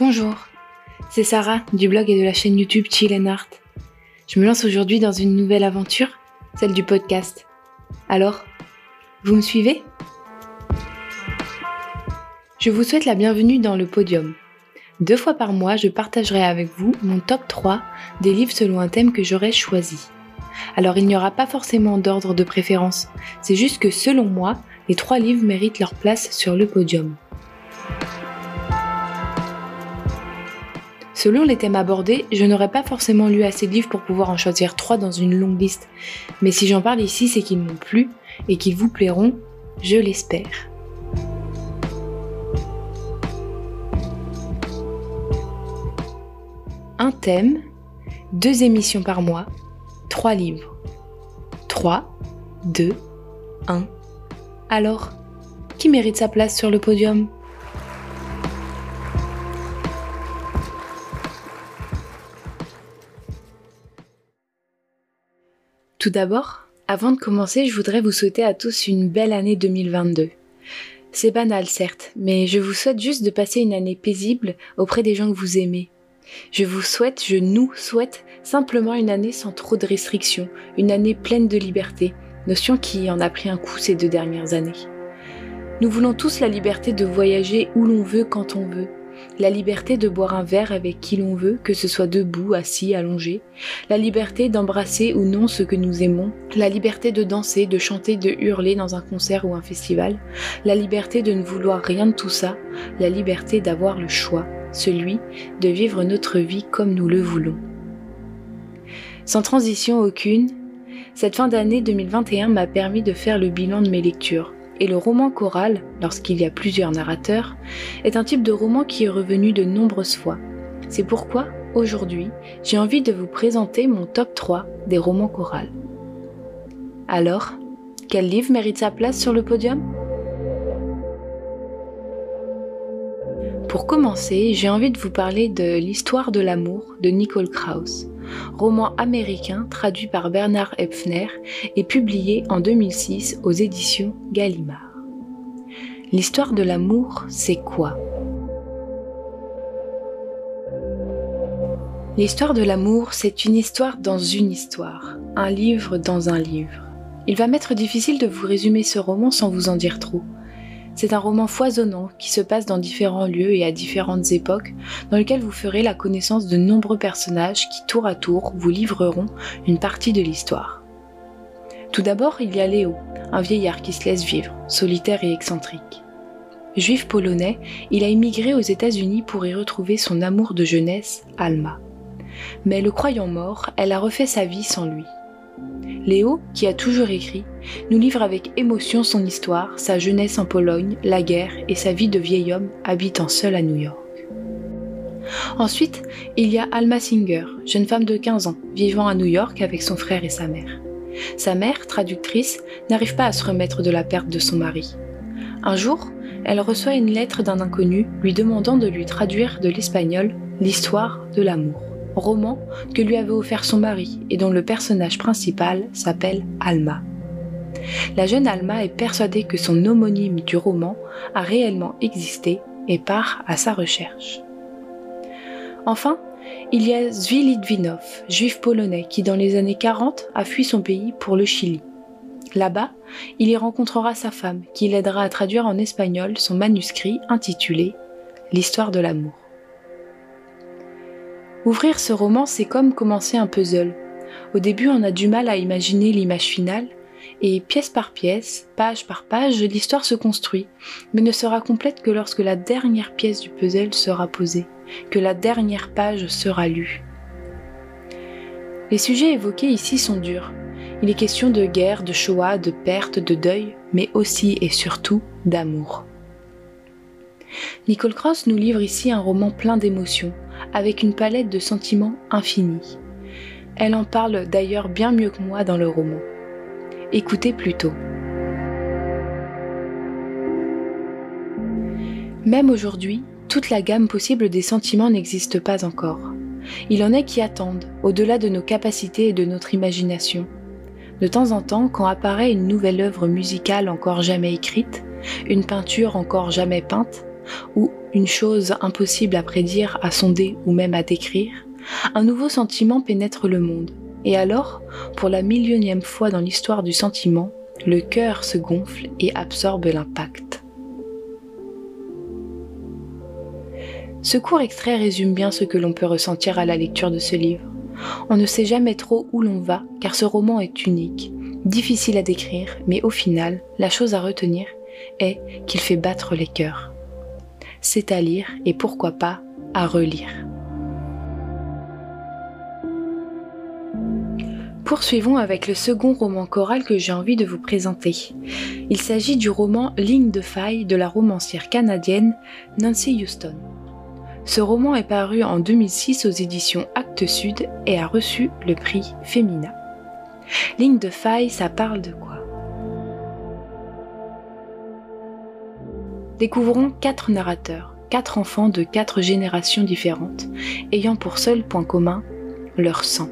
Bonjour, c'est Sarah du blog et de la chaîne YouTube Chill and Art. Je me lance aujourd'hui dans une nouvelle aventure, celle du podcast. Alors, vous me suivez? Je vous souhaite la bienvenue dans le podium. Deux fois par mois, je partagerai avec vous mon top 3 des livres selon un thème que j'aurais choisi. Alors il n'y aura pas forcément d'ordre de préférence, c'est juste que selon moi, les trois livres méritent leur place sur le podium. Selon les thèmes abordés, je n'aurais pas forcément lu assez de livres pour pouvoir en choisir trois dans une longue liste. Mais si j'en parle ici, c'est qu'ils m'ont plu et qu'ils vous plairont, je l'espère. Un thème, deux émissions par mois, trois livres. 3, 2, 1. Alors, qui mérite sa place sur le podium? Tout d'abord, avant de commencer, je voudrais vous souhaiter à tous une belle année 2022. C'est banal certes, mais je vous souhaite juste de passer une année paisible auprès des gens que vous aimez. Je vous souhaite, je nous souhaite simplement une année sans trop de restrictions, une année pleine de liberté, notion qui en a pris un coup ces deux dernières années. Nous voulons tous la liberté de voyager où l'on veut quand on veut, la liberté de boire un verre avec qui l'on veut, que ce soit debout, assis, allongé, la liberté d'embrasser ou non ce que nous aimons, la liberté de danser, de chanter, de hurler dans un concert ou un festival, la liberté de ne vouloir rien de tout ça, la liberté d'avoir le choix, celui de vivre notre vie comme nous le voulons. Sans transition aucune, cette fin d'année 2021 m'a permis de faire le bilan de mes lectures, et le roman choral, lorsqu'il y a plusieurs narrateurs, est un type de roman qui est revenu de nombreuses fois. C'est pourquoi, aujourd'hui, j'ai envie de vous présenter mon top 3 des romans chorales. Alors, quel livre mérite sa place sur le podium? Pour commencer, j'ai envie de vous parler de L'histoire de l'amour de Nicole Krauss, roman américain traduit par Bernard Hepfner et publié en 2006 aux éditions Gallimard. L'histoire de l'amour, c'est quoi? L'histoire de l'amour, c'est une histoire dans une histoire, un livre dans un livre. Il va m'être difficile de vous résumer ce roman sans vous en dire trop. C'est un roman foisonnant qui se passe dans différents lieux et à différentes époques, dans lequel vous ferez la connaissance de nombreux personnages qui tour à tour vous livreront une partie de l'histoire. Tout d'abord, il y a Léo, un vieillard qui se laisse vivre, solitaire et excentrique. Juif polonais, il a immigré aux États-Unis pour y retrouver son amour de jeunesse, Alma. Mais le croyant mort, elle a refait sa vie sans lui. Léo, qui a toujours écrit, nous livre avec émotion son histoire, sa jeunesse en Pologne, la guerre et sa vie de vieil homme habitant seul à New York. Ensuite, il y a Alma Singer, jeune femme de 15 ans, vivant à New York avec son frère et sa mère. Sa mère, traductrice, n'arrive pas à se remettre de la perte de son mari. Un jour, elle reçoit une lettre d'un inconnu lui demandant de lui traduire de l'espagnol l'histoire de l'amour roman que lui avait offert son mari et dont le personnage principal s'appelle Alma. La jeune Alma est persuadée que son homonyme du roman a réellement existé et part à sa recherche. Enfin, il y a juif polonais qui dans les années 40 a fui son pays pour le Chili. Là-bas, il y rencontrera sa femme qui l'aidera à traduire en espagnol son manuscrit intitulé L'histoire de l'amour. Ouvrir ce roman, c'est comme commencer un puzzle. Au début, on a du mal à imaginer l'image finale, et pièce par pièce, page par page, l'histoire se construit, mais ne sera complète que lorsque la dernière pièce du puzzle sera posée, que la dernière page sera lue. Les sujets évoqués ici sont durs. Il est question de guerre, de Shoah, de perte, de deuil, mais aussi et surtout d'amour. Nicole Cross nous livre ici un roman plein d'émotions, avec une palette de sentiments infinis. Elle en parle d'ailleurs bien mieux que moi dans le roman. Écoutez plutôt. Même aujourd'hui, toute la gamme possible des sentiments n'existe pas encore. Il en est qui attendent, au-delà de nos capacités et de notre imagination. De temps en temps, quand apparaît une nouvelle œuvre musicale encore jamais écrite, une peinture encore jamais peinte, ou une chose impossible à prédire, à sonder ou même à décrire, un nouveau sentiment pénètre le monde. Et alors, pour la millionième fois dans l'histoire du sentiment, le cœur se gonfle et absorbe l'impact. Ce court extrait résume bien ce que l'on peut ressentir à la lecture de ce livre. On ne sait jamais trop où l'on va car ce roman est unique, difficile à décrire, mais au final, la chose à retenir est qu'il fait battre les cœurs. C'est à lire et pourquoi pas à relire. Poursuivons avec le second roman choral que j'ai envie de vous présenter. Il s'agit du roman Ligne de faille de la romancière canadienne Nancy Houston. Ce roman est paru en 2006 aux éditions Actes Sud et a reçu le prix Femina. Ligne de faille, ça parle de quoi? Découvrons quatre narrateurs, quatre enfants de quatre générations différentes, ayant pour seul point commun leur sang.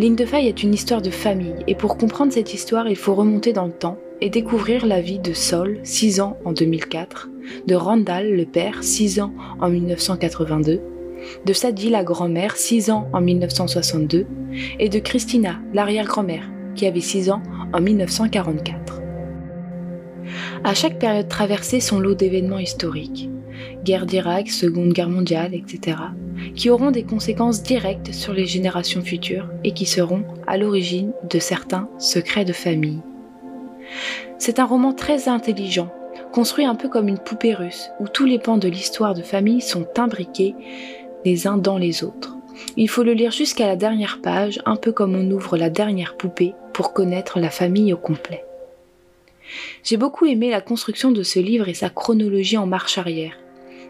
Ligne de faille est une histoire de famille, et pour comprendre cette histoire, il faut remonter dans le temps et découvrir la vie de Sol, 6 ans en 2004, de Randall, le père, 6 ans en 1982, de Sadie, la grand-mère, 6 ans en 1962, et de Christina, l'arrière-grand-mère, qui avait 6 ans en 1944. À chaque période traversée son lot d'événements historiques, guerre d'Irak, Seconde Guerre mondiale, etc., qui auront des conséquences directes sur les générations futures et qui seront à l'origine de certains secrets de famille. C'est un roman très intelligent, construit un peu comme une poupée russe, où tous les pans de l'histoire de famille sont imbriqués les uns dans les autres. Il faut le lire jusqu'à la dernière page, un peu comme on ouvre la dernière poupée pour connaître la famille au complet. J'ai beaucoup aimé la construction de ce livre et sa chronologie en marche arrière.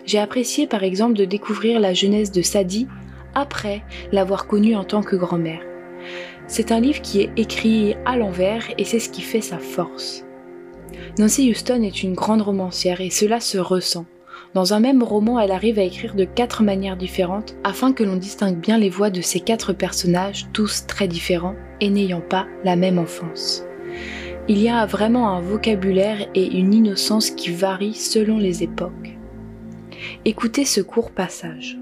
J'ai apprécié par exemple de découvrir la jeunesse de Sadie après l'avoir connue en tant que grand-mère. C'est un livre qui est écrit à l'envers et c'est ce qui fait sa force. Nancy Houston est une grande romancière et cela se ressent. Dans un même roman, elle arrive à écrire de quatre manières différentes afin que l'on distingue bien les voix de ces quatre personnages, tous très différents et n'ayant pas la même enfance. Il y a vraiment un vocabulaire et une innocence qui varient selon les époques. Écoutez ce court passage.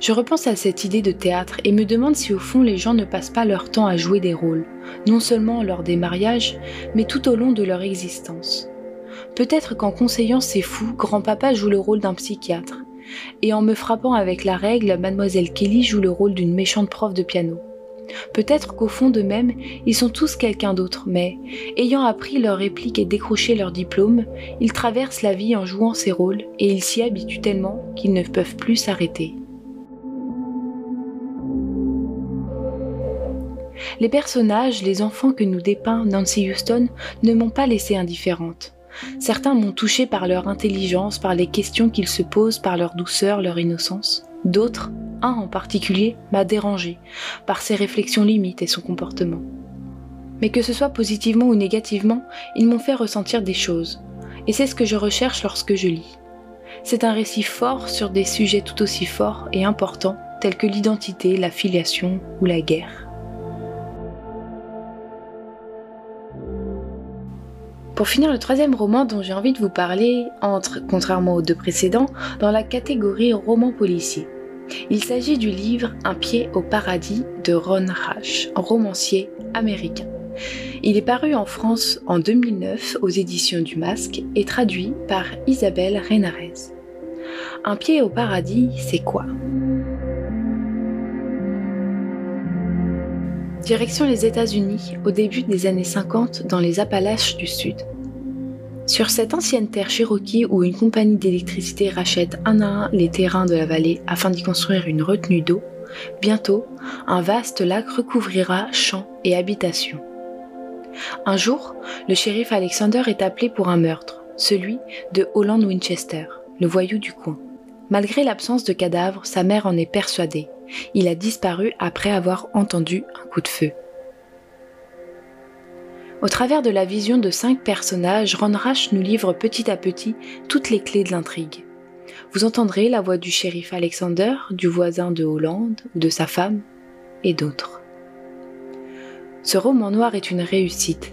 Je repense à cette idée de théâtre et me demande si au fond les gens ne passent pas leur temps à jouer des rôles, non seulement lors des mariages, mais tout au long de leur existence. Peut-être qu'en conseillant ces fous, grand-papa joue le rôle d'un psychiatre, et en me frappant avec la règle, mademoiselle Kelly joue le rôle d'une méchante prof de piano. Peut-être qu'au fond d'eux-mêmes, ils sont tous quelqu'un d'autre, mais, ayant appris leurs répliques et décroché leur diplôme, ils traversent la vie en jouant ces rôles et ils s'y habituent tellement qu'ils ne peuvent plus s'arrêter. Les personnages, les enfants que nous dépeint Nancy Houston ne m'ont pas laissé indifférente. Certains m'ont touché par leur intelligence, par les questions qu'ils se posent, par leur douceur, leur innocence. D'autres un en particulier m'a dérangé par ses réflexions limites et son comportement. Mais que ce soit positivement ou négativement, ils m'ont fait ressentir des choses, et c'est ce que je recherche lorsque je lis. C'est un récit fort sur des sujets tout aussi forts et importants tels que l'identité, la filiation ou la guerre. Pour finir, le troisième roman dont j'ai envie de vous parler entre, contrairement aux deux précédents, dans la catégorie roman policier. Il s'agit du livre Un pied au paradis de Ron Rash, romancier américain. Il est paru en France en 2009 aux éditions du Masque et traduit par Isabelle Reynarez. Un pied au paradis, c'est quoi? Direction les États-Unis au début des années 50 dans les Appalaches du Sud. Sur cette ancienne terre cherokee où une compagnie d'électricité rachète un à un les terrains de la vallée afin d'y construire une retenue d'eau, bientôt, un vaste lac recouvrira champs et habitations. Un jour, le shérif Alexander est appelé pour un meurtre, celui de Holland Winchester, le voyou du coin. Malgré l'absence de cadavre, sa mère en est persuadée. Il a disparu après avoir entendu un coup de feu. Au travers de la vision de cinq personnages, Ron Rash nous livre petit à petit toutes les clés de l'intrigue. Vous entendrez la voix du shérif Alexander, du voisin de Hollande de sa femme, et d'autres. Ce roman noir est une réussite.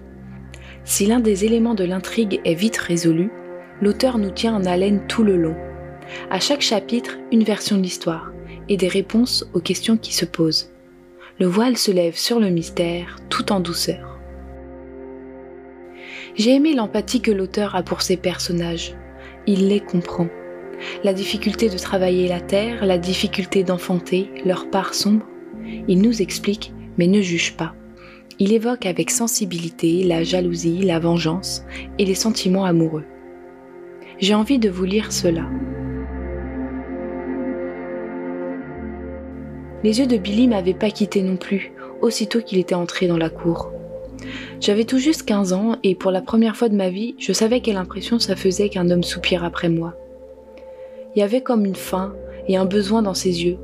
Si l'un des éléments de l'intrigue est vite résolu, l'auteur nous tient en haleine tout le long. À chaque chapitre, une version de l'histoire et des réponses aux questions qui se posent. Le voile se lève sur le mystère tout en douceur. J'ai aimé l'empathie que l'auteur a pour ses personnages. Il les comprend. La difficulté de travailler la terre, la difficulté d'enfanter, leur part sombre. Il nous explique, mais ne juge pas. Il évoque avec sensibilité la jalousie, la vengeance et les sentiments amoureux. J'ai envie de vous lire cela. Les yeux de Billy m'avaient pas quitté non plus, aussitôt qu'il était entré dans la cour. J'avais tout juste 15 ans et pour la première fois de ma vie, je savais quelle impression ça faisait qu'un homme soupire après moi. Il y avait comme une faim et un besoin dans ses yeux,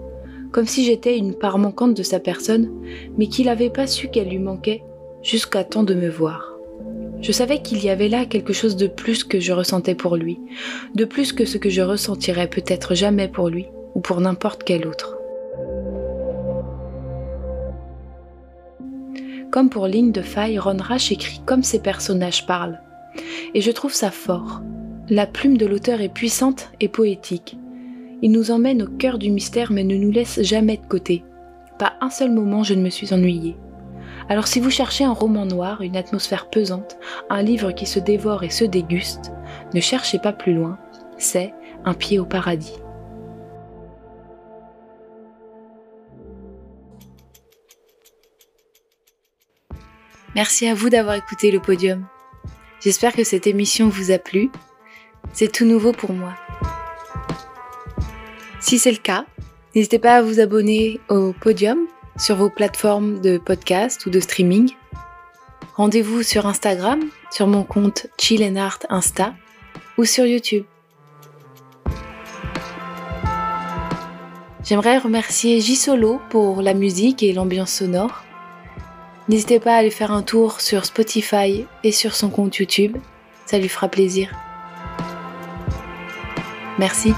comme si j'étais une part manquante de sa personne, mais qu'il n'avait pas su qu'elle lui manquait jusqu'à temps de me voir. Je savais qu'il y avait là quelque chose de plus que je ressentais pour lui, de plus que ce que je ressentirais peut-être jamais pour lui ou pour n'importe quel autre. Comme pour Ligne de Faille, Ron Rash écrit comme ses personnages parlent. Et je trouve ça fort. La plume de l'auteur est puissante et poétique. Il nous emmène au cœur du mystère mais ne nous laisse jamais de côté. Pas un seul moment je ne me suis ennuyée. Alors si vous cherchez un roman noir, une atmosphère pesante, un livre qui se dévore et se déguste, ne cherchez pas plus loin, c'est Un pied au paradis. Merci à vous d'avoir écouté le podium. J'espère que cette émission vous a plu. C'est tout nouveau pour moi. Si c'est le cas, n'hésitez pas à vous abonner au podium sur vos plateformes de podcast ou de streaming. Rendez-vous sur Instagram, sur mon compte Chill Insta ou sur YouTube. J'aimerais remercier J Solo pour la musique et l'ambiance sonore. N'hésitez pas à aller faire un tour sur Spotify et sur son compte YouTube, ça lui fera plaisir. Merci.